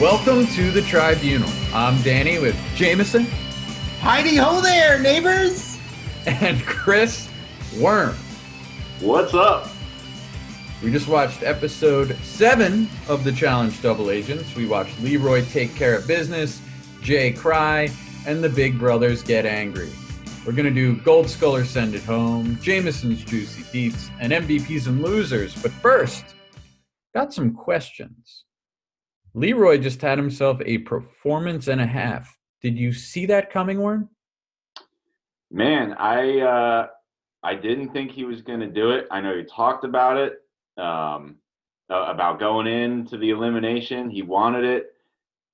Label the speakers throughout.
Speaker 1: Welcome to the Tribunal. I'm Danny with Jameson
Speaker 2: Heidi ho there, neighbors!
Speaker 1: and Chris Warren.
Speaker 3: What's up?
Speaker 1: We just watched episode seven of the Challenge Double Agents. We watched Leroy take care of business, Jay cry, and the Big Brothers get angry. We're gonna do Gold Sculler send it home, Jameson's juicy deets, and MVPs and losers. But first, got some questions. Leroy just had himself a performance and a half. Did you see that coming, Warren?
Speaker 3: Man, I uh I didn't think he was going to do it. I know he talked about it um about going into the elimination. He wanted it.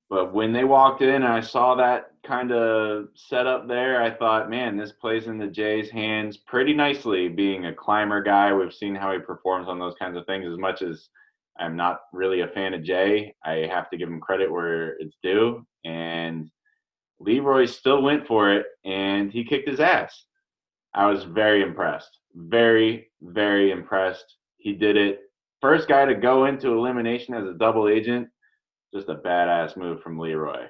Speaker 3: But when they walked in and I saw that kind of setup there, I thought, man, this plays in the Jays' hands pretty nicely. Being a climber guy, we've seen how he performs on those kinds of things. As much as I'm not really a fan of Jay, I have to give him credit where it's due. And Leroy still went for it and he kicked his ass. I was very impressed. Very, very impressed. He did it. First guy to go into elimination as a double agent. Just a badass move from Leroy.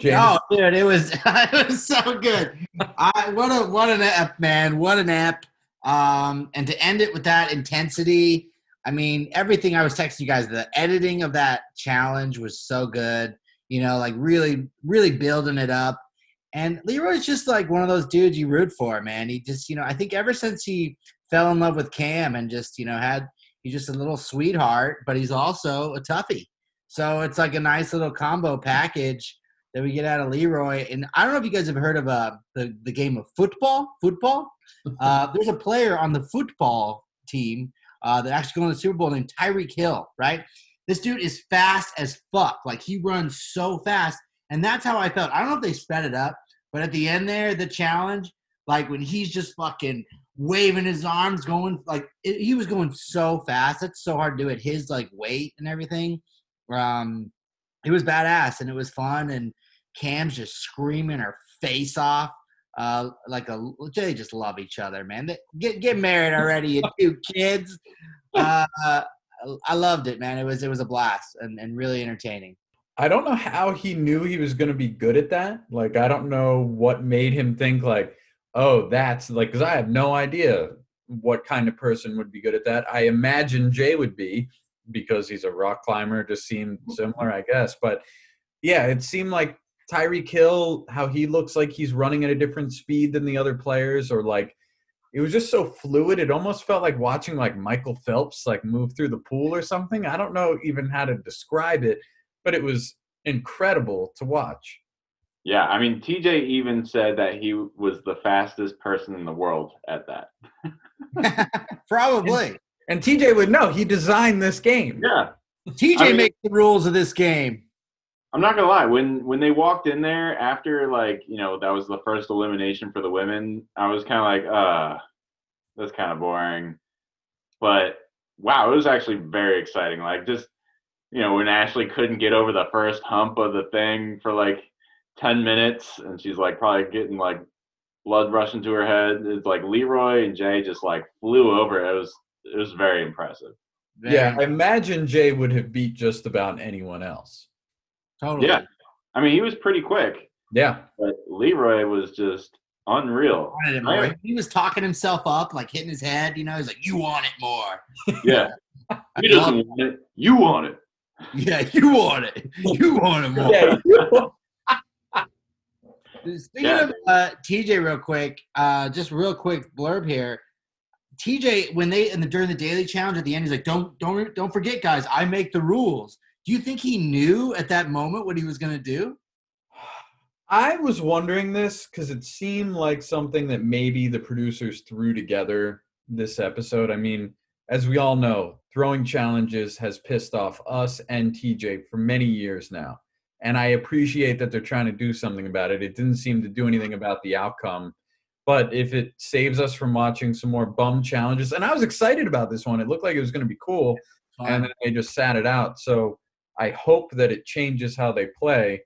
Speaker 1: James,
Speaker 2: Oh, dude, it was it was so good. I, what a what an app, man! What an app! Um, and to end it with that intensity. I mean, everything I was texting you guys. The editing of that challenge was so good. You know, like really, really building it up. And Leroy's just like one of those dudes you root for, man. He just, you know, I think ever since he fell in love with Kam and just, you know, had he's just a little sweetheart, but he's also a toughie. So it's like a nice little combo package that we get out of Leroy. And I don't know if you guys have heard of uh, the the game of football. Football. Uh, there's a player on the football team uh, that actually going to the Super Bowl named Tyreek Hill. Right. This dude is fast as fuck. Like he runs so fast, and that's how I felt. I don't know if they sped it up, but at the end there, the challenge, like when he's just fucking waving his arms, going like it, he was going so fast. That's so hard to do at his like weight and everything. Um, it was badass and it was fun and Kam's just screaming her face off. Uh, like a they just love each other, man. They, get get married already, you two kids. Uh, I loved it, man. It was it was a blast and, and really entertaining.
Speaker 1: I don't know how he knew he was going to be good at that. Like, I don't know what made him think like, oh, that's like, because I have no idea what kind of person would be good at that. I imagine Jay would be because he's a rock climber. Just seemed similar, I guess. But yeah, it seemed like Tyreek Hill, how he looks like he's running at a different speed than the other players, or like it was just so fluid. It almost felt like watching like Michael Phelps like move through the pool or something. I don't know even how to describe it, but it was incredible to watch.
Speaker 3: Yeah, I mean, TJ even said that he was the fastest person in the world at that.
Speaker 2: Probably.
Speaker 1: And TJ would know he designed this game.
Speaker 3: Yeah,
Speaker 2: TJ
Speaker 3: I mean-
Speaker 2: makes the rules of this game.
Speaker 3: I'm not gonna lie. When when they walked in there after like you know that was the first elimination for the women, I was kind of like, uh, that's kind of boring. But wow, it was actually very exciting. Like just you know when Ashley couldn't get over the first hump of the thing for like ten minutes, and she's like probably getting like blood rushing to her head. It's like Leroy and Jay just like flew over. It was it was very impressive.
Speaker 1: Yeah, I imagine Jay would have beat just about anyone else.
Speaker 2: Totally.
Speaker 3: Yeah, I mean he was pretty quick,
Speaker 1: Yeah.
Speaker 3: but Leroy was just unreal.
Speaker 2: wanted it
Speaker 3: I
Speaker 2: He was talking himself up, like hitting his head. You know, he's like, "You want it more."
Speaker 3: Yeah. He doesn't want it. You want it.
Speaker 2: yeah, you want it. You want it more.
Speaker 1: Yeah.
Speaker 2: Speaking
Speaker 3: Yeah.
Speaker 2: of uh, TJ, real quick, uh, just real quick blurb here. TJ, when they in the during the daily challenge at the end, he's like, "Don't don't don't forget, guys. I make the rules." Do you think he knew at that moment what he was going to do?
Speaker 1: I was wondering this because it seemed like something that maybe the producers threw together this episode. I mean, as we all know, throwing challenges has pissed off us and TJ for many years now. And I appreciate that they're trying to do something about it. It didn't seem to do anything about the outcome. But if it saves us from watching some more bum challenges, and I was excited about this one, it looked like it was going to be cool. and then they just sat it out. So I hope that it changes how they play.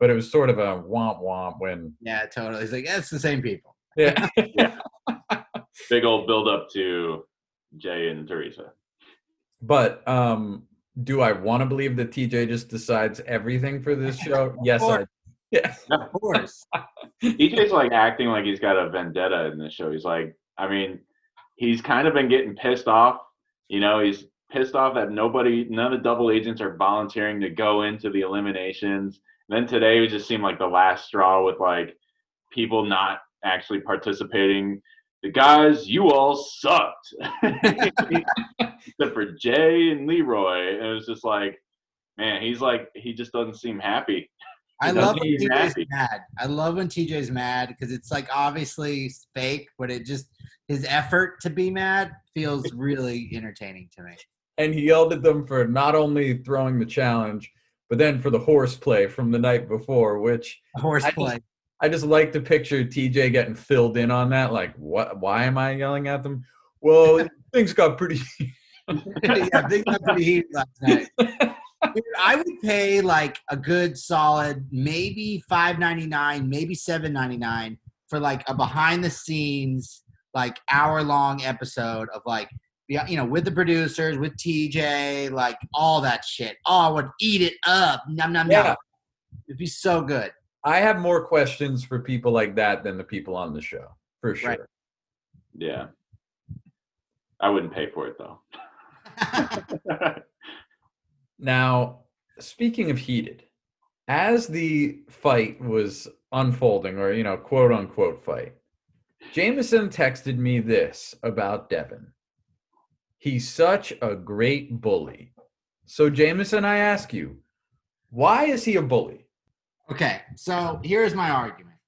Speaker 1: But it was sort of a womp womp when
Speaker 2: yeah, totally. He's like, yeah, "It's the same people."
Speaker 1: yeah
Speaker 3: Big old build up to Jay and Teresa.
Speaker 1: but um do I want to believe that TJ just decides everything for this show? Yes, I. Yeah.
Speaker 2: Of course.
Speaker 3: TJ's like acting like he's got a vendetta in this show. He's like, I mean, he's kind of been getting pissed off. You know, he's pissed off that nobody, none of the double agents are volunteering to go into the eliminations. And then today it just seemed like the last straw with like people not actually participating. The guys, you all sucked. Except for Jay and Leroy. And it was just like, man, he's like, he just doesn't seem happy.
Speaker 2: I love when TJ's
Speaker 3: happy.
Speaker 2: mad. I love when TJ's mad because it's like obviously fake, but it just his effort to be mad feels really entertaining to me.
Speaker 1: And he yelled at them for not only throwing the challenge, but then for the horseplay from the night before, which I
Speaker 2: Horseplay.
Speaker 1: just, I just like to picture TJ getting filled in on that. Like, what? Why am I yelling at them? Well, things got pretty.
Speaker 2: yeah, things got pretty heated last night. Dude, I would pay like a good solid, maybe five ninety nine, maybe seven ninety nine for like a behind the scenes, like hour long episode of like, you know, with the producers, with TJ, like all that shit. Oh, I would eat it up. Num num
Speaker 1: Yeah.
Speaker 2: num. It'd be so good.
Speaker 1: I have more questions for people like that than the people on the show, for sure.
Speaker 2: Right.
Speaker 3: Yeah. I wouldn't pay for it though.
Speaker 1: Now, speaking of heated, as the fight was unfolding, or, you know, quote unquote fight, Jameson texted me this about Devin. He's such a great bully. So, Jameson, I ask you, why is he a bully?
Speaker 2: Okay, so here's my argument.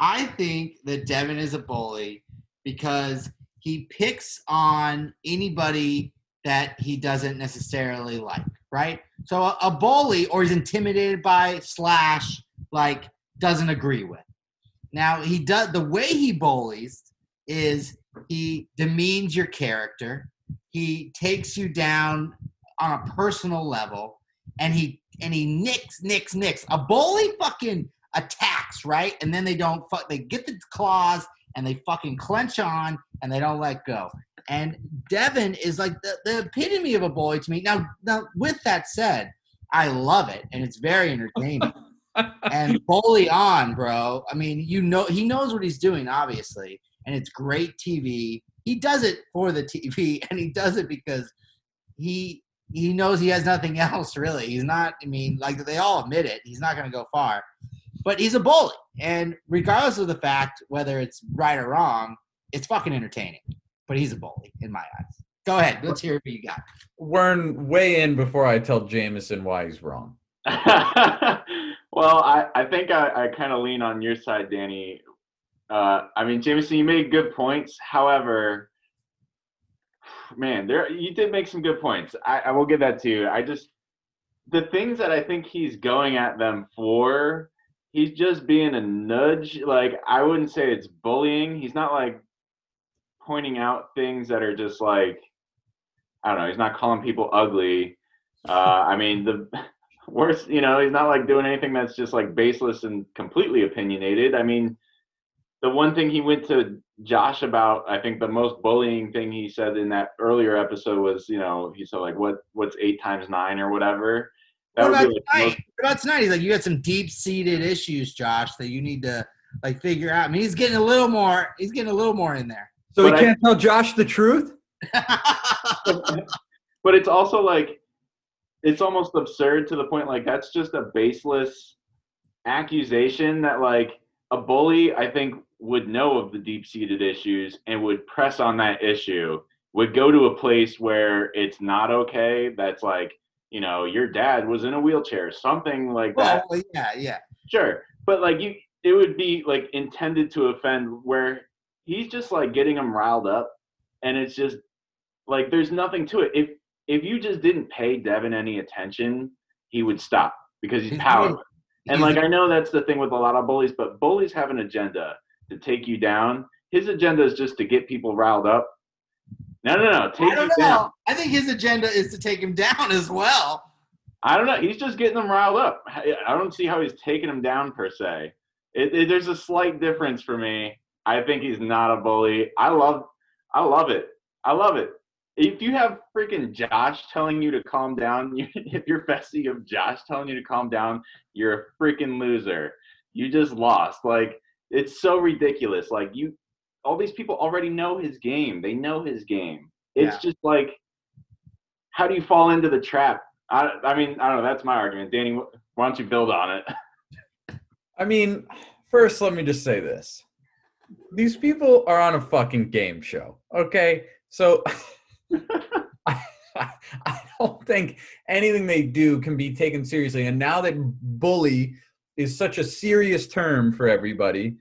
Speaker 2: I think that Devin is a bully because he picks on anybody that he doesn't necessarily like, right? So a, a bully or is intimidated by slash like doesn't agree with. Now he does the way he bullies is he demeans your character. He takes you down on a personal level and he and he nicks, nicks, nicks. A bully fucking attacks, right? And then they don't fuck. They get the claws and they fucking clench on and they don't let go. And Devin is like the, the epitome of a bully to me. Now, now, with that said, I love it and it's very entertaining. and bully on, bro. I mean, you know, he knows what he's doing, obviously, and it's great TV. He does it for the TV, and he does it because he he knows he has nothing else really. He's not. I mean, like they all admit it. He's not going to go far, but he's a bully, and regardless of the fact whether it's right or wrong, it's fucking entertaining. But he's a bully in my eyes. Go ahead. Let's hear what you got.
Speaker 1: Warren, weigh in before I tell Jameson why he's wrong.
Speaker 3: well, I, I think I, I kind of lean on your side, Danny. Uh, I mean, Jameson, you made good points. However, man, there you did make some good points. I, I will give that to you. I just the things that I think he's going at them for, he's just being a nudge. Like I wouldn't say it's bullying. He's not like pointing out things that are just like I don't know. He's not calling people ugly. Uh, I mean the worst, you know, he's not like doing anything that's just like baseless and completely opinionated. I mean, the one thing he went to Josh about, I think the most bullying thing he said in that earlier episode was, you know, he said like, "What what's eight times nine or whatever." That
Speaker 2: What about
Speaker 3: like
Speaker 2: tonight?
Speaker 3: most,
Speaker 2: What about tonight? He's like, you got some deep seated issues, Josh, that you need to like figure out. I mean, he's getting a little more. He's getting a little more in there.
Speaker 1: So he
Speaker 3: But I-
Speaker 1: can't tell Josh the truth?
Speaker 3: but it's also like it's almost absurd to the point like that's just a baseless accusation that like a bully I think would know of the deep-seated issues and would press on that issue would go to a place where it's not okay that's like you know your dad was in a wheelchair something like that
Speaker 2: well, yeah, yeah.
Speaker 3: Sure, but like you, it would be like intended to offend where he's just like getting them riled up, and it's just like there's nothing to it. If if you just didn't pay Devin any attention, he would stop because he's
Speaker 2: He's
Speaker 3: powerless. And like I know that's the thing with a lot of bullies, but bullies have an agenda to take you down. His agenda is just to get people riled up. No, no, no, take
Speaker 2: I don't know.
Speaker 3: down.
Speaker 2: I think his agenda is to take him down as well.
Speaker 3: I don't know. He's just getting them riled up. I don't see how he's taking them down per se. It, it, there's a slight difference for me. I think he's not a bully. I love, I love it. I love it. if you have freaking Josh telling you to calm down, you, if you're Fessy of Josh telling you to calm down, you're a freaking loser. You just lost. Like it's so ridiculous. Like you, all these people already know his game. They know his game. It's
Speaker 2: Yeah.
Speaker 3: just like, how do you fall into the trap? I, I mean, I don't know. That's my argument. Danny, why don't you build on it?
Speaker 1: I mean, first, let me just say this. These people are on a fucking game show, okay? So I, I don't think anything they do can be taken seriously. And now that bully is such a serious term for everybody,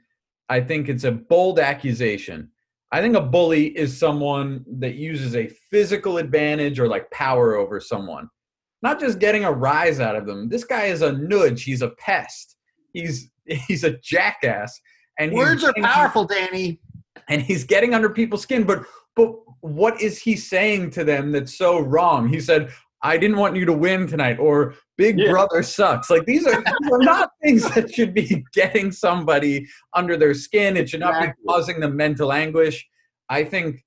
Speaker 1: I think it's a bold accusation. I think a bully is someone that uses a physical advantage or like power over someone, not just getting a rise out of them. This guy is a nudge. He's a pest. He's he's a jackass. And he's
Speaker 2: Words are powerful, Danny.
Speaker 1: and he's getting under people's skin. But but what is he saying to them that's so wrong? He said, "I didn't want you to win tonight," or "Big
Speaker 3: Yeah.
Speaker 1: Brother sucks." Like these are, these are not things that should be getting somebody under their skin. It should not
Speaker 3: Exactly.
Speaker 1: be causing them mental anguish. I think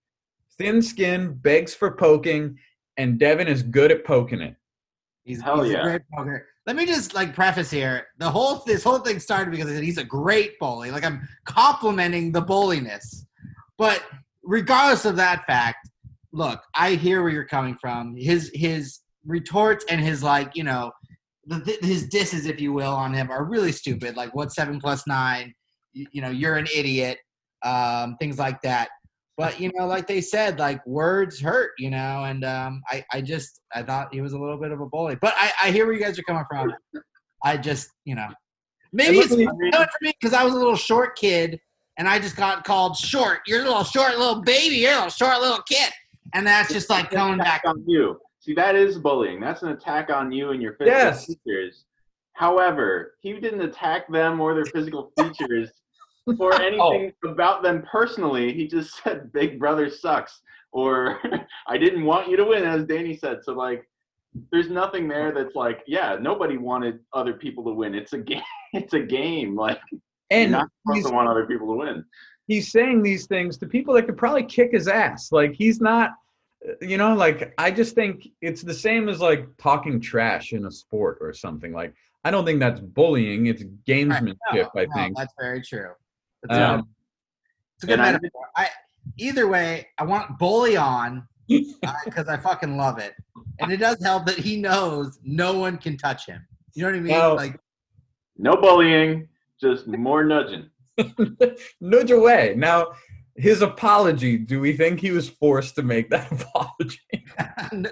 Speaker 1: thin skin begs for poking, and Devin is good at poking it.
Speaker 2: He's,
Speaker 3: Hell
Speaker 2: he's
Speaker 3: yeah.
Speaker 2: a great poker. Let me just like preface here. The whole this whole thing started because I said he's a great bully. Like I'm complimenting the bulliness. But regardless of that fact, look, I hear where you're coming from. His his retorts and his like, you know, the, th- his disses, if you will, on him are really stupid. Like what's seven plus nine? You, you know, you're an idiot. Um, things like that. But you know, like they said, like words hurt, you know, and um, I, I just I thought he was a little bit of a bully. But I, I hear where you guys are coming from. I just, you know, maybe it's for me because I was a little short kid and I just got called short. You're a little short little baby. You're a little short little kid, and that's just like coming back.
Speaker 3: on you. See, that is bullying. That's an attack on you and your physical
Speaker 1: Yes.
Speaker 3: features. However, he didn't attack them or their physical features or
Speaker 1: Oh.
Speaker 3: anything about them personally. He just said Big Brother sucks or I didn't want you to win, as Danny said. So like there's nothing there that's like, yeah, nobody wanted other people to win. It's a game. It's a game. Like you're
Speaker 1: And
Speaker 3: not supposed to want other people to win.
Speaker 1: he's saying these things to people that could probably kick his ass. Like he's not, you know, like I just think it's the same as like talking trash in a sport or something. Like I don't think that's bullying. It's gamesmanship.
Speaker 2: No,
Speaker 1: I
Speaker 2: no,
Speaker 1: think.
Speaker 2: that's very true. That's a-
Speaker 1: Um,
Speaker 2: it's a good
Speaker 3: and I-
Speaker 2: metaphor. I, either way, I want bully on because I fucking love it, and it does help that he knows no one can touch him. You know what I mean?
Speaker 1: Well,
Speaker 2: like
Speaker 3: No bullying, just more nudging.
Speaker 1: nudge away. Now, his apology. Do we think he was forced to make that apology?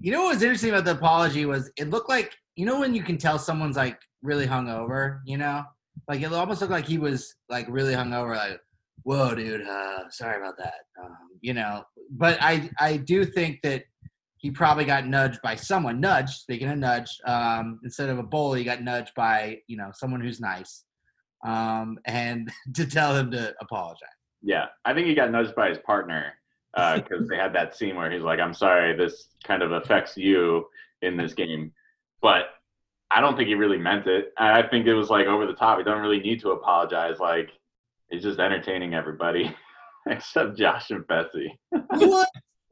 Speaker 2: you know what was interesting about the apology was it looked like you know when you can tell someone's like really hungover, you know, like it almost looked like he was like really hungover, like, "Whoa, dude, uh, sorry about that," um, you know. But I I do think that he probably got nudged by someone. Nudged, speaking of nudge, um, instead of a bully, he got nudged by you know someone who's nice, um, and to tell him to apologize.
Speaker 3: Yeah, I think he got nudged by his partner uh, because they had that scene where he's like, "I'm sorry, this kind of affects you in this game," but I don't think he really meant it. I think it was like over the top. He don't really need to apologize. Like he's just entertaining everybody, except Josh and Fessy.
Speaker 2: what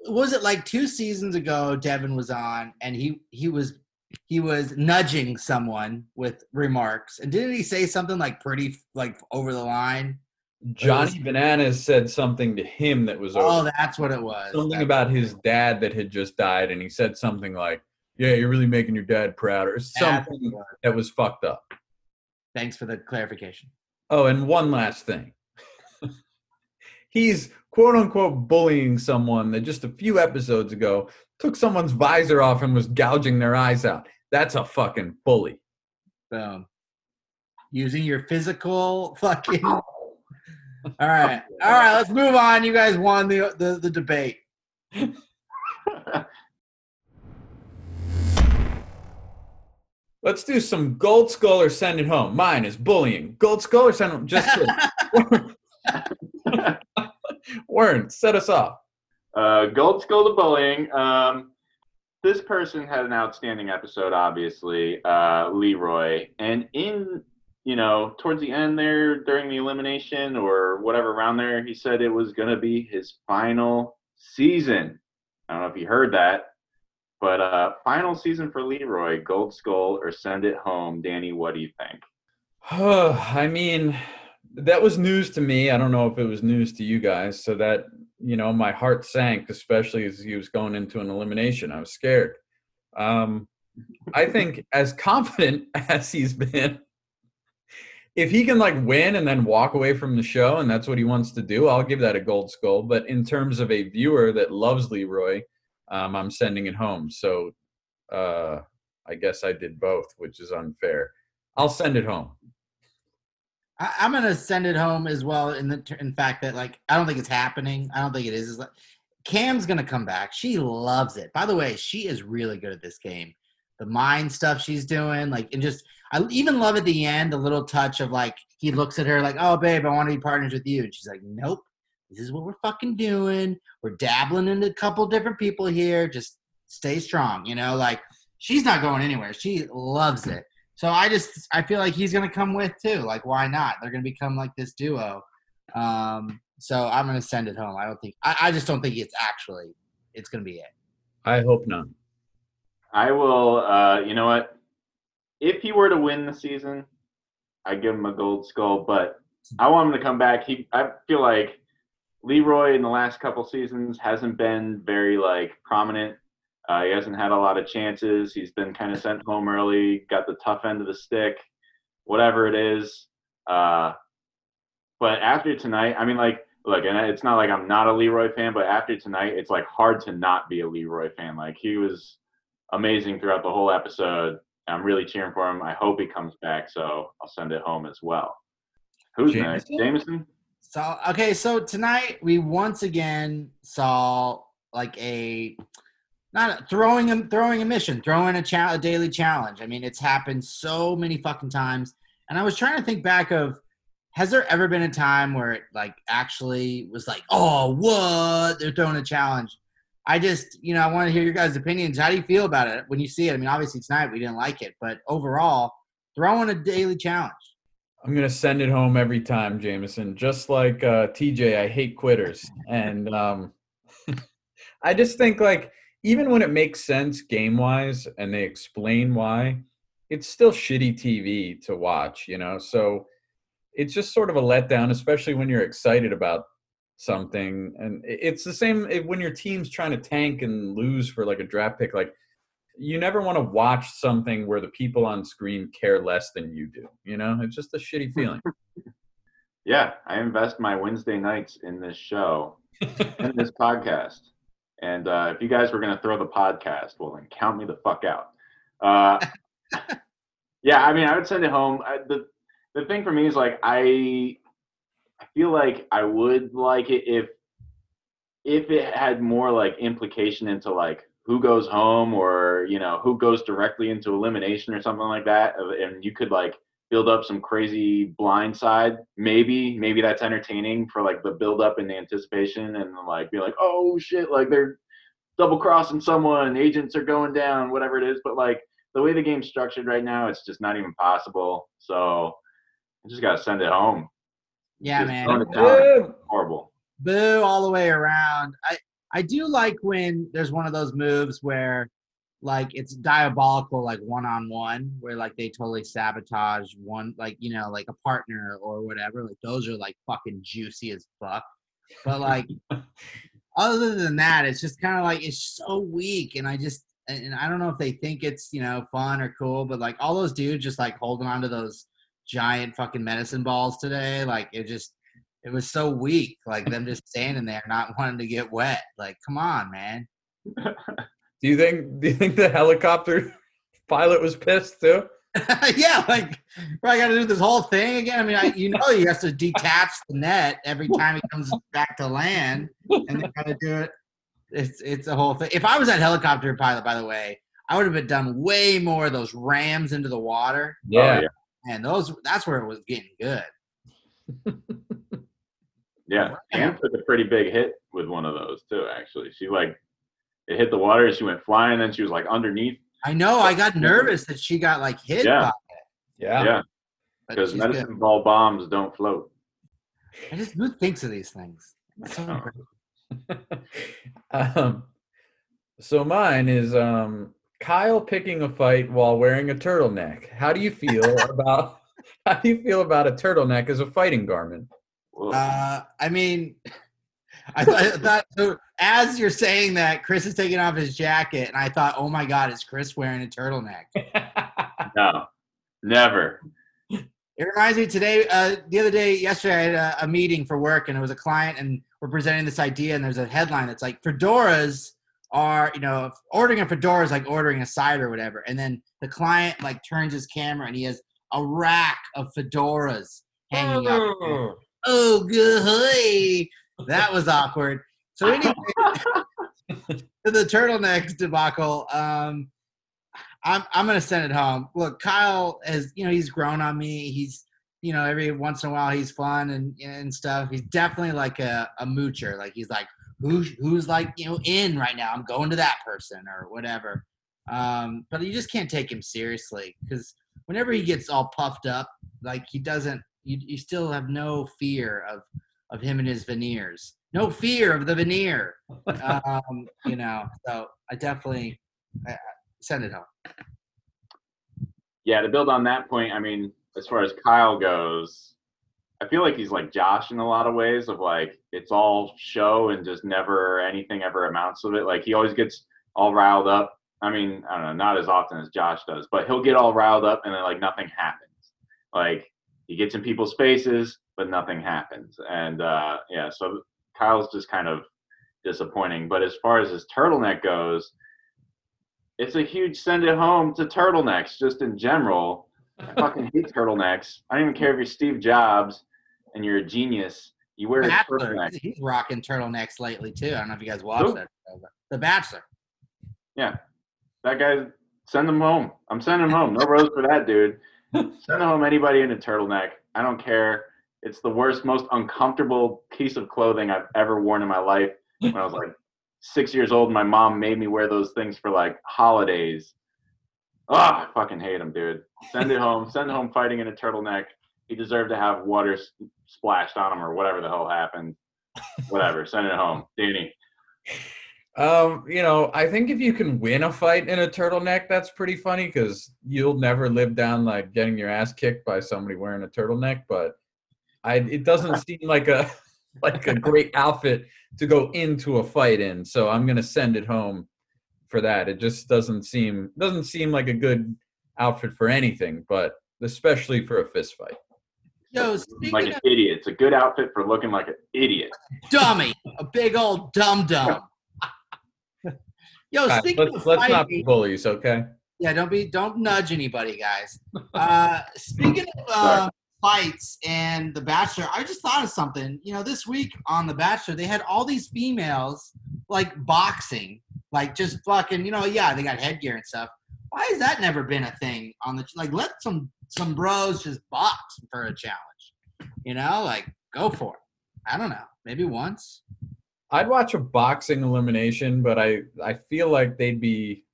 Speaker 2: was it like two seasons ago devin was on and he he was he was nudging someone with remarks and didn't he say something like pretty like over the line
Speaker 1: Johnny Bananas said something to him that was
Speaker 2: oh
Speaker 1: over.
Speaker 2: that's what it was
Speaker 1: something
Speaker 2: That's-
Speaker 1: about his dad that had just died, and he said something like, "Yeah, you're really making your dad proud," or
Speaker 2: that's
Speaker 1: something
Speaker 2: was.
Speaker 1: that was fucked up.
Speaker 2: thanks for the clarification
Speaker 1: Oh, and one last thing. He's quote unquote bullying someone that just a few episodes ago took someone's visor off and was gouging their eyes out. That's a fucking bully.
Speaker 2: boom using your physical fucking all right all right let's move on you guys won the the, the debate
Speaker 1: Let's do some gold skull or send it home. Mine is bullying. Gold skull or send it home. Just kidding. Warren, set us off.
Speaker 3: Uh, Gold Skull to Bullying. Um, this person had an outstanding episode, obviously, uh, Leroy. And in, you know, towards the end there, during the elimination or whatever around there, he said it was going to be his final season. I don't know if you heard that, but uh, final season for Leroy, Gold Skull or send it home. Danny, what do you think?
Speaker 1: I mean, that was news to me. I don't know if it was news to you guys. So that, you know, my heart sank, especially as he was going into an elimination. I was scared. Um, I think as confident as he's been, if he can like win and then walk away from the show and that's what he wants to do, I'll give that a gold skull. But in terms of a viewer that loves Leroy, um, I'm sending it home. So uh, I guess I did both, which is unfair. I'll send it home.
Speaker 2: I, I'm gonna send it home as well. In the in fact that like I don't think it's happening. I don't think it is. Like, Kam's gonna come back. She loves it. By the way, she is really good at this game. The mind stuff she's doing, like, and just I even love at the end the little touch of like he looks at her like, "Oh, babe, I want to be partners with you," and she's like, "Nope, this is what we're fucking doing. We're dabbling into a couple different people here. Just stay strong, you know." Like she's not going anywhere. She loves it. So I just I feel like he's gonna come with too. Like why not? They're gonna become like this duo. Um, so I'm gonna send it home. I don't think I, I just don't think it's actually it's gonna be it.
Speaker 1: I hope not.
Speaker 3: I will. Uh, you know what? If he were to win the season, I give him a gold skull. But I want him to come back. He, I feel like Leroy in the last couple seasons hasn't been very like prominent. Uh, he hasn't had a lot of chances. He's been kind of sent home early, got the tough end of the stick, whatever it is. Uh, but after tonight, I mean, like, look, and it's not like I'm not a Leroy fan, but after tonight, it's like hard to not be a Leroy fan. Like, he was amazing throughout the whole episode. I'm really cheering for him. I hope he comes back, so I'll send it home as well. Who's next?
Speaker 1: Jameson?
Speaker 3: Jameson?
Speaker 2: So okay, so tonight we once again saw like a not a, throwing a throwing a mission, throwing a, cha- a daily challenge. I mean, it's happened so many fucking times, and I was trying to think back of has there ever been a time where it like actually was like, oh, what they're throwing a challenge? I just, you know, I want to hear your guys' opinions. How do you feel about it when you see it? I mean, obviously tonight we didn't like it, but overall, throwing a daily challenge.
Speaker 1: I'm gonna send it home every time, Jameson. Just like uh, TJ, I hate quitters, and um, I just think like even when it makes sense game wise and they explain why, it's still shitty TV to watch, you know. So it's just sort of a letdown, especially when you're excited about something. And it's the same when your team's trying to tank and lose for like a draft pick. Like you never want to watch something where the people on screen care less than you do. You know, it's just a shitty feeling.
Speaker 3: Yeah, I invest my Wednesday nights in this show, in this podcast. And uh, if you guys were going to throw the podcast, well, then count me the fuck out. Uh, yeah, I mean, I would send it home. I, the The thing for me is like I, I feel like I would like it if, if it had more like implication into like who goes home or you know who goes directly into elimination or something like that, and you could like build up some crazy blind side. Maybe, maybe that's entertaining for like the build up and the anticipation and like be like, oh shit, like they're double crossing someone, agents are going down, whatever it is. But like the way the game's structured right now, it's just not even possible. So I just gotta send it home.
Speaker 2: Yeah,
Speaker 3: Just
Speaker 2: man.
Speaker 3: throwing it down.
Speaker 1: Yeah.
Speaker 3: Horrible.
Speaker 2: boo all the way around. I I do like when there's one of those moves where like it's diabolical like one on one where like they totally sabotage one like you know like a partner or whatever like those are like fucking juicy as fuck but like other than that it's just kind of like it's so weak and i just and i don't know if they think it's you know fun or cool but like all those dudes just like holding on to those giant fucking medicine balls today like it just it was so weak like them just standing there not wanting to get wet like come on man
Speaker 1: Do you think? Do you think the helicopter pilot was pissed too?
Speaker 2: yeah like bro, i gotta do this whole thing again i mean I, you know he has to detach the net every time he comes back to land and they gotta do it it's it's a whole thing if i was that helicopter pilot by the way i would have been done way more of those rams into the water oh,
Speaker 1: Yeah.
Speaker 3: Oh,
Speaker 2: and those that's where it was getting good
Speaker 3: Yeah, Anne took a pretty big hit with one of those too. Actually, she like it hit the water. She went flying, and then she was like underneath.
Speaker 2: i know i got nervous that she got like hit
Speaker 3: Yeah.
Speaker 2: by
Speaker 1: Yeah.
Speaker 3: Yeah, because
Speaker 2: she's good.
Speaker 3: medicine ball bombs don't float.
Speaker 2: I just who thinks of these things? It's so
Speaker 3: Oh.
Speaker 1: um, So mine is um, Kyle picking a fight while wearing a turtleneck. How do you feel about how do you feel about a turtleneck as a fighting garment?
Speaker 2: Uh, I mean, I thought, I thought so. As you're saying that, Chris is taking off his jacket, and I thought, oh my God, is Chris wearing a turtleneck?
Speaker 3: no, never.
Speaker 2: It reminds me today, uh, the other day, yesterday, I had a, a meeting for work, and it was a client, and we're presenting this idea, and there's a headline that's like, fedoras are, you know, ordering a fedora is like ordering a side or whatever. And then the client like turns his camera, and he has a rack of fedoras hanging up.
Speaker 1: Oh.
Speaker 2: Oh, good. That was awkward. So anyway, to the turtlenecks debacle. Um, I'm I'm gonna send it home. Look, Kyle has you know he's grown on me. He's you know every once in a while he's fun and and stuff. He's definitely like a, a moocher. Like he's like who's who's like you know in right now. I'm going to that person or whatever. Um, but you just can't take him seriously because whenever he gets all puffed up, like he doesn't. You you still have no fear of of him and his veneers. No fear of the veneer. Um, you know, so I definitely I- send it home.
Speaker 3: yeah, to build on that point, I mean, as far as Kyle goes, I feel like he's like Josh in a lot of ways of like it's all show and just never anything ever amounts to it. Like he always gets all riled up. I mean, I don't know, not as often as Josh does, but he'll get all riled up and then like nothing happens. Like he gets in people's faces, but nothing happens. And uh yeah, so Kyle's just kind of disappointing. But as far as his turtleneck goes, it's a huge send it home to turtlenecks just in general. I fucking hate turtlenecks. I don't even care if you're Steve Jobs and you're a genius. You wear a
Speaker 2: Bachelor,
Speaker 3: turtleneck.
Speaker 2: he's rocking turtlenecks lately too. I don't know if you guys watched
Speaker 3: Who?
Speaker 2: that. show, The Bachelor.
Speaker 3: Yeah. That guy, send him home. I'm sending him home. No rose for that dude. Send home anybody in a turtleneck. I don't care. It's the worst, most uncomfortable piece of clothing I've ever worn in my life. When I was like six years old, my mom made me wear those things for like holidays. Oh, I fucking hate him, dude. Send it home. Send home fighting in a turtleneck. He deserved to have water splashed on him or whatever the hell happened. Whatever. Send it home. Danny.
Speaker 1: Um, you know, I think if you can win a fight in a turtleneck, that's pretty funny because you'll never live down like getting your ass kicked by somebody wearing a turtleneck. But I, it doesn't seem like a like a great outfit to go into a fight in. So I'm gonna send it home for that. It just doesn't seem doesn't seem like a good outfit for anything, but especially for a fist fight.
Speaker 2: Yo,
Speaker 3: Like an
Speaker 2: of
Speaker 3: idiot. It's a good outfit for looking like an idiot.
Speaker 2: dummy, a big old dum dum. Yo,
Speaker 1: Guys,
Speaker 2: speaking
Speaker 1: let's
Speaker 2: of
Speaker 1: let's not be bullies, okay?
Speaker 2: yeah, don't be, don't nudge anybody, guys. Uh, speaking of uh, fights and The Bachelor, I just thought of something. You know, this week on The Bachelor, they had all these females like boxing, like just fucking. You know, yeah, they got headgear and stuff. Why has that never been a thing on the like? Let some some bros just box for a challenge. You know, like go for it. I don't know, maybe once.
Speaker 1: I'd watch a boxing elimination, but I I feel like they'd be.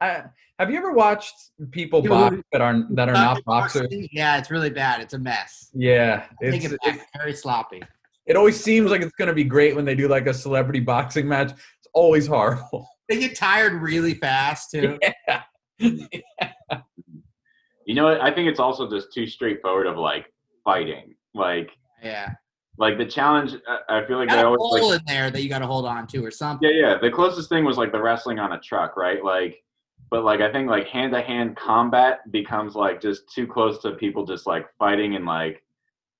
Speaker 1: I, have you ever watched people box that are that are not boxers?
Speaker 2: Yeah, it's really bad. It's a mess.
Speaker 1: Yeah, it's
Speaker 2: it
Speaker 1: it,
Speaker 2: back. Very sloppy.
Speaker 1: it always seems like it's gonna be great when they do like a celebrity boxing match. It's always horrible.
Speaker 2: They get tired really fast too.
Speaker 3: You know what? I think it's also just too straightforward of like fighting. Like
Speaker 2: Yeah.
Speaker 3: like the challenge I- I feel like
Speaker 2: Got
Speaker 3: they
Speaker 2: a
Speaker 3: always
Speaker 2: hole
Speaker 3: like
Speaker 2: in there that you got to hold on to or something.
Speaker 3: Yeah, yeah. The closest thing was like the wrestling on a truck, right? Like but like I think like hand to hand combat becomes like just too close to people just like fighting and like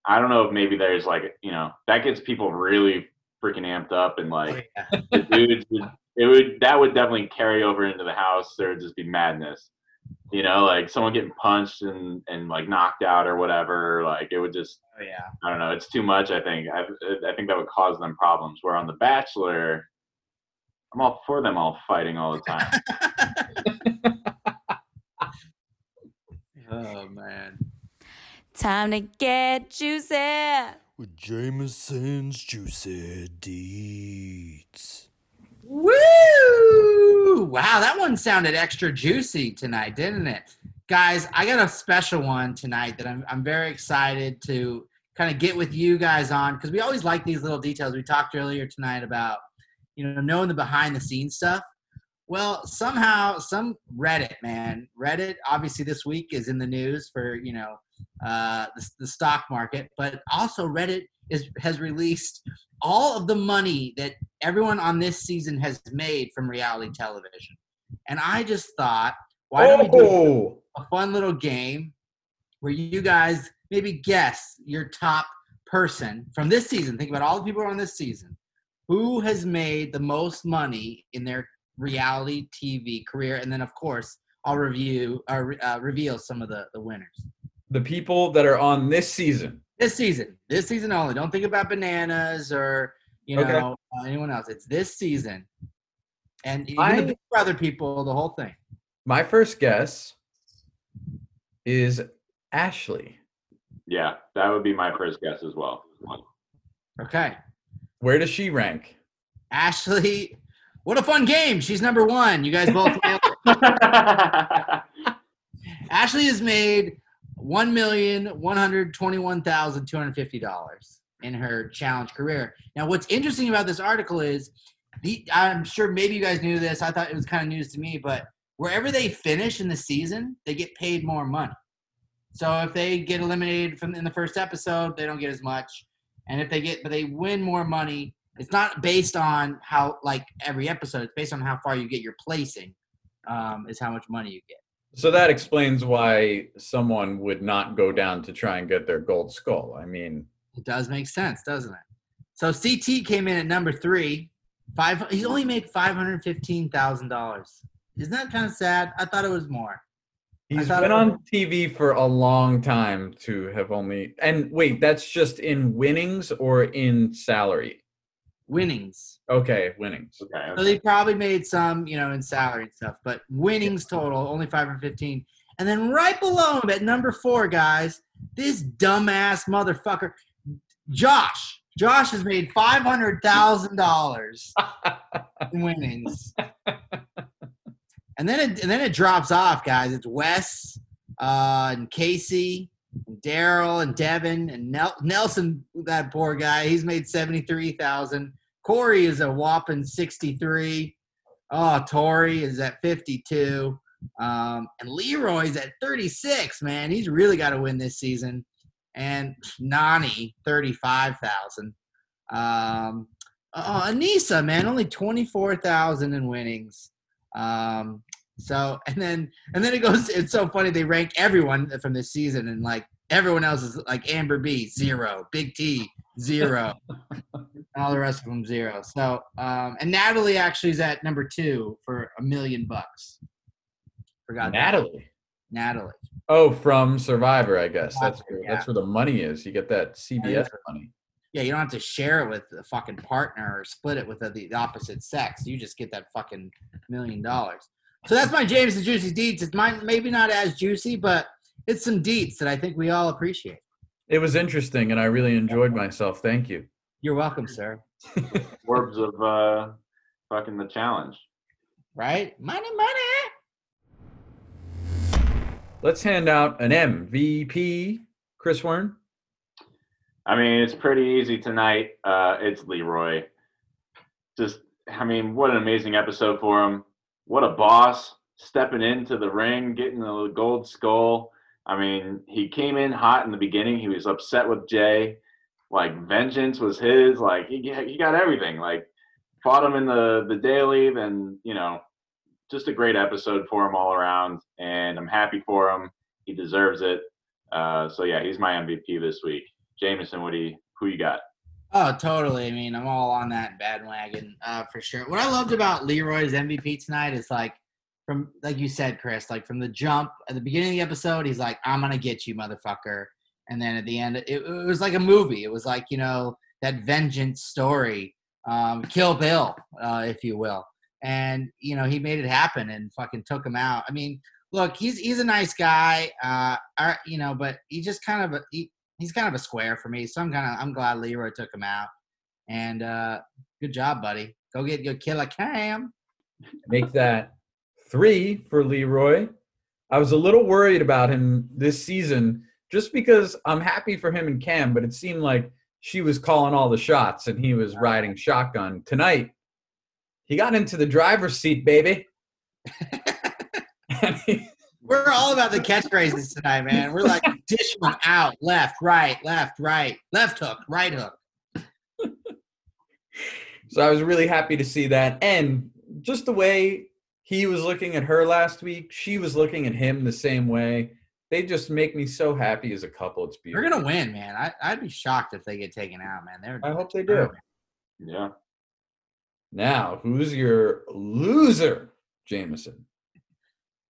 Speaker 3: I don't know if maybe there's like you know that gets people really freaking amped up and
Speaker 2: Oh,
Speaker 3: like
Speaker 2: yeah.
Speaker 3: the dudes would it would that would definitely carry over into the house. There would just be madness. You know, like someone getting punched and and like knocked out or whatever. Like it would just
Speaker 2: Oh, yeah.
Speaker 3: I don't know. It's too much. I think. I I think that would cause them problems. Where on The Bachelor, I'm all for them all fighting all the time.
Speaker 2: Oh man.
Speaker 4: Time to get juicy.
Speaker 5: with Jameson's Juicy Deets.
Speaker 2: Woo! Wow, that one sounded extra juicy tonight, didn't it? Guys, I got a special one tonight that I'm, I'm very excited to kind of get with you guys on because we always like these little details. We talked earlier tonight about, you know, knowing the behind the scenes stuff. Well, somehow, some Reddit man, Reddit obviously this week is in the news for you know uh, the, the stock market, but also Reddit is has released all of the money that everyone on this season has made from reality television, and I just thought, why don't we do
Speaker 1: Oh,
Speaker 2: a fun little game where you guys maybe guess your top person from this season. Think about all the people on this season. Who has made the most money in their reality TV career? And then, of course, I'll review or uh, reveal some of the, the winners.
Speaker 1: the people that are on this season.
Speaker 2: This season, this season only. Don't think about bananas or you know
Speaker 1: Okay.
Speaker 2: uh, anyone else. It's this season, and even
Speaker 1: I-
Speaker 2: the Big Brother people, the whole thing.
Speaker 1: My first guess is Ashley.
Speaker 3: Yeah, that would be my first guess as well.
Speaker 2: Okay,
Speaker 1: Where does she rank?
Speaker 2: Ashley. What a fun game! She's number one. You guys both. Ashley has made one million one hundred twenty-one thousand two hundred fifty dollars in her challenge career. Now, what's interesting about this article is, the, I'm sure maybe you guys knew this. I thought it was kind of news to me, but wherever they finish in the season, they get paid more money. So if they get eliminated from in the first episode, they don't get as much, and if they get but they win more money. It's not based on how like every episode. It's based on how far you get your placing. Um, is how much money you get.
Speaker 1: So that explains why someone would not go down to try and get their gold skull. I mean,
Speaker 2: It does make sense, doesn't it? So CT came in at number three. Five. He's only made five hundred fifteen thousand dollars. Isn't that kind of sad? I thought it was more.
Speaker 1: he's been on TV for a long time to have only. And wait, that's just in winnings or in salary?
Speaker 2: Winnings.
Speaker 1: Okay, winnings.
Speaker 3: Okay,
Speaker 2: So they probably made some, you know, in salary and stuff, but winnings total only five hundred fifteen. And then right below him at number four, guys, this dumbass motherfucker, Josh. Josh has made five hundred thousand dollars in winnings. and then it and then it drops off, guys. It's Wes uh, and Kaycee, and Daryl and Devin and Nel- Nelson. That poor guy. He's made seventy three thousand. Corey is a whopping sixty three. Oh, Tori is at fifty two. Um, and Leroy's at 36, man. He's really got to win this season. And Nany, 35,000. Um, oh, Aneesa, man, only 24,000 in winnings. Um, so, and then, and then it goes, it's so funny. They rank everyone from this season and like everyone else is like Amber B, zero, Big T, zero, all the rest of them, zero. So, um, and Natalie actually is at number two for a million bucks. Forgot that.
Speaker 1: Natalie.
Speaker 2: Natalie.
Speaker 1: Oh, from Survivor, I guess. That's
Speaker 2: Survivor,
Speaker 1: where, that's where the money is. You get that CBS money.
Speaker 2: Yeah, you don't have to share it with the fucking partner or split it with the, the opposite sex. You just get that fucking million dollars. So that's my Jameson's Juicy Deets. It's mine, maybe not as juicy, but it's some deets that I think we all appreciate.
Speaker 1: It was interesting, and I really enjoyed myself. Thank you.
Speaker 2: You're welcome, sir.
Speaker 3: Forbes of uh, fucking the challenge.
Speaker 2: Right? Money, money.
Speaker 1: Let's hand out an MVP. Chris Warren.
Speaker 3: I mean, it's pretty easy tonight. Uh, it's Leroy. Just, I mean, what an amazing episode for him. What a boss stepping into the ring, getting the gold skull. I mean, he came in hot in the beginning. He was upset with Jay. Like vengeance was his. Like he he got everything. Like fought him in the the daily. Then you know, just a great episode for him all around. And I'm happy for him. He deserves it. Uh, so yeah, he's my MVP this week. Jameson, what do you who you got?
Speaker 2: Oh, totally. I mean, I'm all on that bandwagon uh, for sure. What I loved about Leroy's MVP tonight is like, from like you said, Chris, like from the jump at the beginning of the episode, he's like, "I'm gonna get you, motherfucker," and then at the end, it, it was like a movie. It was like you know that vengeance story, um, Kill Bill, uh, if you will. And you know he made it happen and fucking took him out. I mean, look, he's he's a nice guy, uh, you know, but he just kind of a, he, he's kind of a square for me. So I'm kind of I'm glad Leroy took him out. And uh, good job, buddy. Go get your killer cam.
Speaker 1: Make that three for Leroy. I was a little worried about him this season just because I'm happy for him and Kam, but it seemed like she was calling all the shots and he was riding shotgun. Tonight, he got into the driver's seat, baby. He-
Speaker 2: We're all about the catchphrases tonight, man. We're like dish one out, left, right, left, right, left hook, right hook.
Speaker 1: so I was really happy to see that. And just the way he was looking at her last week, she was looking at him the same way. They just make me so happy as a couple. It's beautiful.
Speaker 2: They're gonna win, man. I, I'd be shocked if they get taken out, man. They're
Speaker 1: I hope they do.
Speaker 3: yeah.
Speaker 1: Now, who's your loser, Jameson?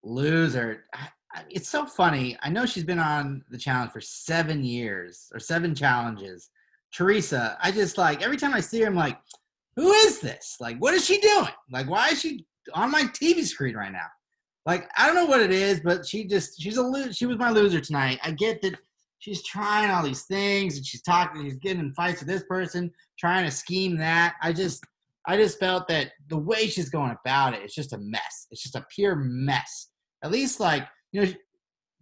Speaker 2: loser. I- I- It's so funny. I know she's been on the challenge for seven years or seven challenges. Teresa, I just like every time I see her, I'm like, who is this? Like, what is she doing? Like, why is she on my TV screen right now? Like, I don't know what it is, but she just she's a lo- she was my loser tonight. I get that she's trying all these things and she's talking, she's getting in fights with this person, trying to scheme that. I just I just felt that the way she's going about it, it's just a mess. It's just a pure mess. At least like, you know,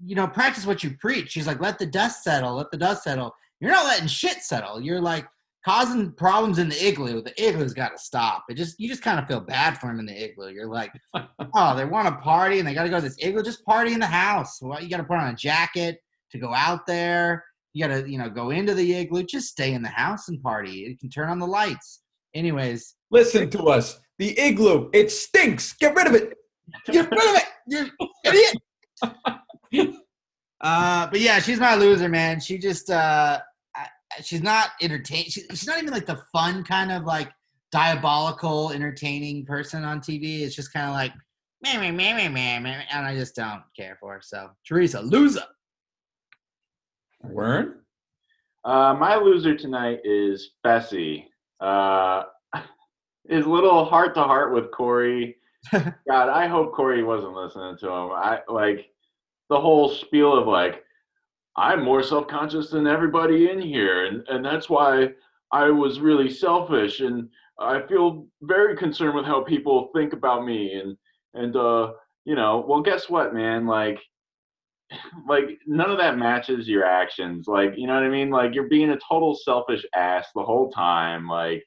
Speaker 2: you know, practice what you preach. She's like, let the dust settle, let the dust settle. You're not letting shit settle. You're like causing problems in the igloo. The igloo's got to stop. It just you just kind of feel bad for him in the igloo. You're like, oh, they want to party and they got to go to this igloo. Just party in the house. Well, you got to put on a jacket to go out there. You got to, you know, go into the igloo. Just stay in the house and party. You can turn on the lights. Anyways,
Speaker 1: Listen to us. The igloo, it stinks. Get rid of it.
Speaker 2: Get rid of it. You idiot. uh, but yeah, she's my loser, man. She just uh, I- she's not entertain. She, she's not even like the fun kind of like diabolical, entertaining person on TV. It's just kind of like meh, meh, meh, meh, meh, meh, and I just don't care for her. So Teresa, loser.
Speaker 1: Warren?
Speaker 3: Uh, my loser tonight is Fessy. Uh, his little heart to heart with Corey. God, I hope Corey wasn't listening to him. I like the whole spiel of like, I'm more self conscious than everybody in here, and and that's why I was really selfish, and I feel very concerned with how people think about me, and and uh, you know, well, guess what, man? Like, like none of that matches your actions. Like, you know what I mean? Like you're being a total selfish ass the whole time. Like,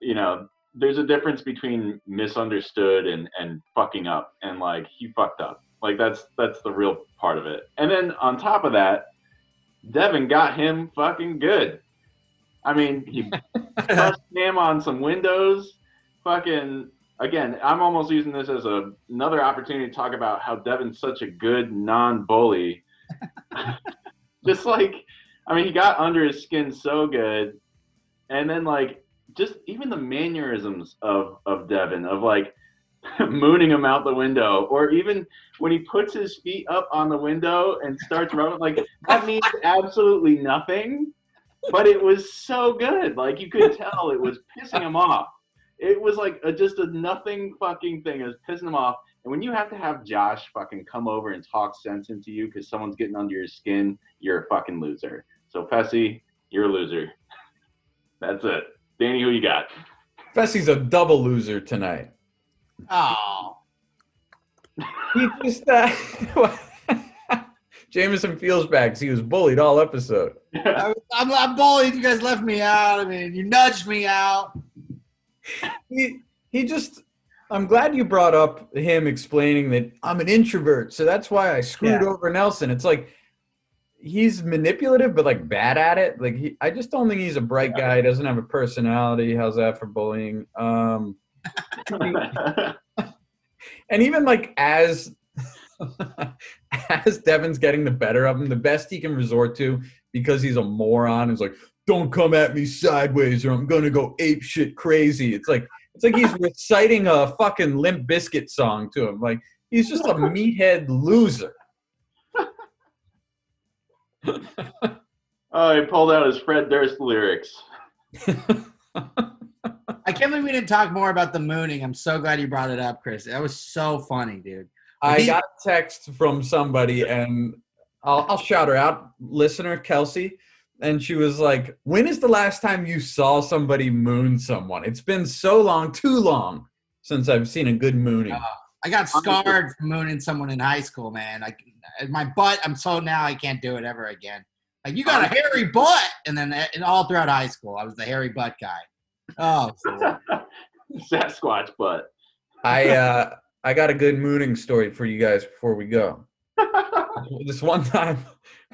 Speaker 3: you know, there's a difference between misunderstood and and fucking up. And like he fucked up. Like that's that's the real part of it. And then on top of that, Devin got him fucking good. I mean, he pressed him on some windows. Fucking again, I'm almost using this as a, another opportunity to talk about how Devin's such a good non-bully. just like, I mean, he got under his skin so good, and then like just even the mannerisms of of Devin of like mooning him out the window, or even when he puts his feet up on the window and starts rubbing, like that means absolutely nothing. But it was so good. Like you could tell it was pissing him off. It was like a, just a nothing fucking thing. It was pissing him off. And when you have to have Josh fucking come over and talk sense into you because someone's getting under your skin, you're a fucking loser. So Fessy, you're a loser. That's it. Danny, who you got?
Speaker 1: Fessy's a double loser tonight.
Speaker 2: Oh,
Speaker 1: He just uh, Jameson feels bad 'cause he was bullied all episode.
Speaker 2: I, was- I'm, I'm bullied. You guys left me out. I mean, you nudged me out.
Speaker 1: He he just I'm glad you brought up him explaining that I'm an introvert, so that's why I screwed
Speaker 2: Yeah.
Speaker 1: over Nelson. It's like he's manipulative but like bad at it. Like he I just don't think he's a bright guy. He doesn't have a personality. How's that for bullying? Um and even like as as Devin's getting the better of him, the best he can resort to because he's a moron is like, "Don't come at me sideways, or I'm gonna go ape shit crazy." It's like it's like he's reciting a fucking Limp Bizkit song to him. Like he's just a meathead loser.
Speaker 3: oh, he pulled out his Fred Durst lyrics.
Speaker 2: I can't believe we didn't talk more about the mooning. I'm so glad you brought it up, Chris. That was so funny, dude.
Speaker 1: I got a text from somebody, and I'll, I'll shout her out, listener Kelsey. And she was like, When is the last time you saw somebody moon someone? It's been so long, too long, since I've seen a good mooning.
Speaker 2: Uh, I got scarred from mooning someone in high school, man. Like uh, my butt, I'm so now I can't do it ever again. Like you got a hairy butt, and then uh, and all throughout high school, I was the hairy butt guy. Oh,
Speaker 3: Sasquatch butt.
Speaker 1: I uh, I got a good mooning story for you guys before we go. this one time,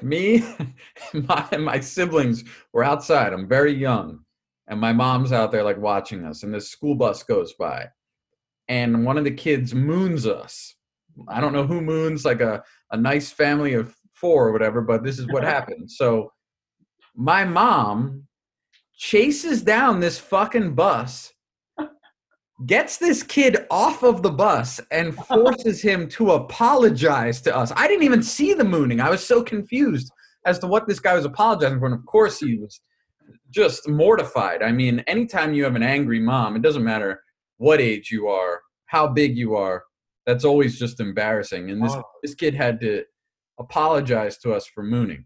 Speaker 1: me and my, and my siblings were outside. I'm very young, and my mom's out there like watching us, and this school bus goes by, and one of the kids moons us. I don't know who moons like a, a nice family of four or whatever, but this is what happened. So my mom chases down this fucking bus gets this kid off of the bus and forces him to apologize to us. I didn't even see the mooning. I was so confused as to what this guy was apologizing for. And of course, he was just mortified. I mean, anytime you have an angry mom, it doesn't matter what age you are, how big you are, that's always just embarrassing. And this,
Speaker 2: Oh.
Speaker 1: this kid had to apologize to us for mooning.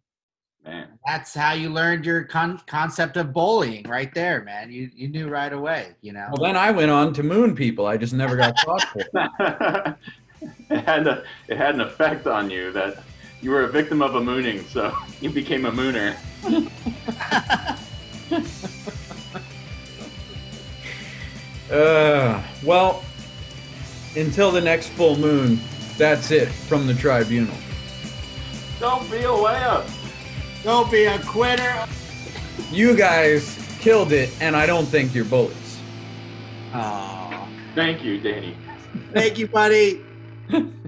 Speaker 3: Man,
Speaker 2: That's how you learned your con- concept of bullying, right there, man. You you knew right away. You know.
Speaker 1: Well, then I went on to moon people. I just never got caught for it.
Speaker 3: it had a, it had an effect on you that you were a victim of a mooning, so you became a mooner.
Speaker 1: Uh, well, until the next full moon, that's it from the tribunal.
Speaker 3: Don't be a way up.
Speaker 2: Don't be a quitter.
Speaker 1: You guys killed it, and I don't think you're bullies.
Speaker 2: Oh,
Speaker 3: Thank you, Danny.
Speaker 2: thank you, buddy.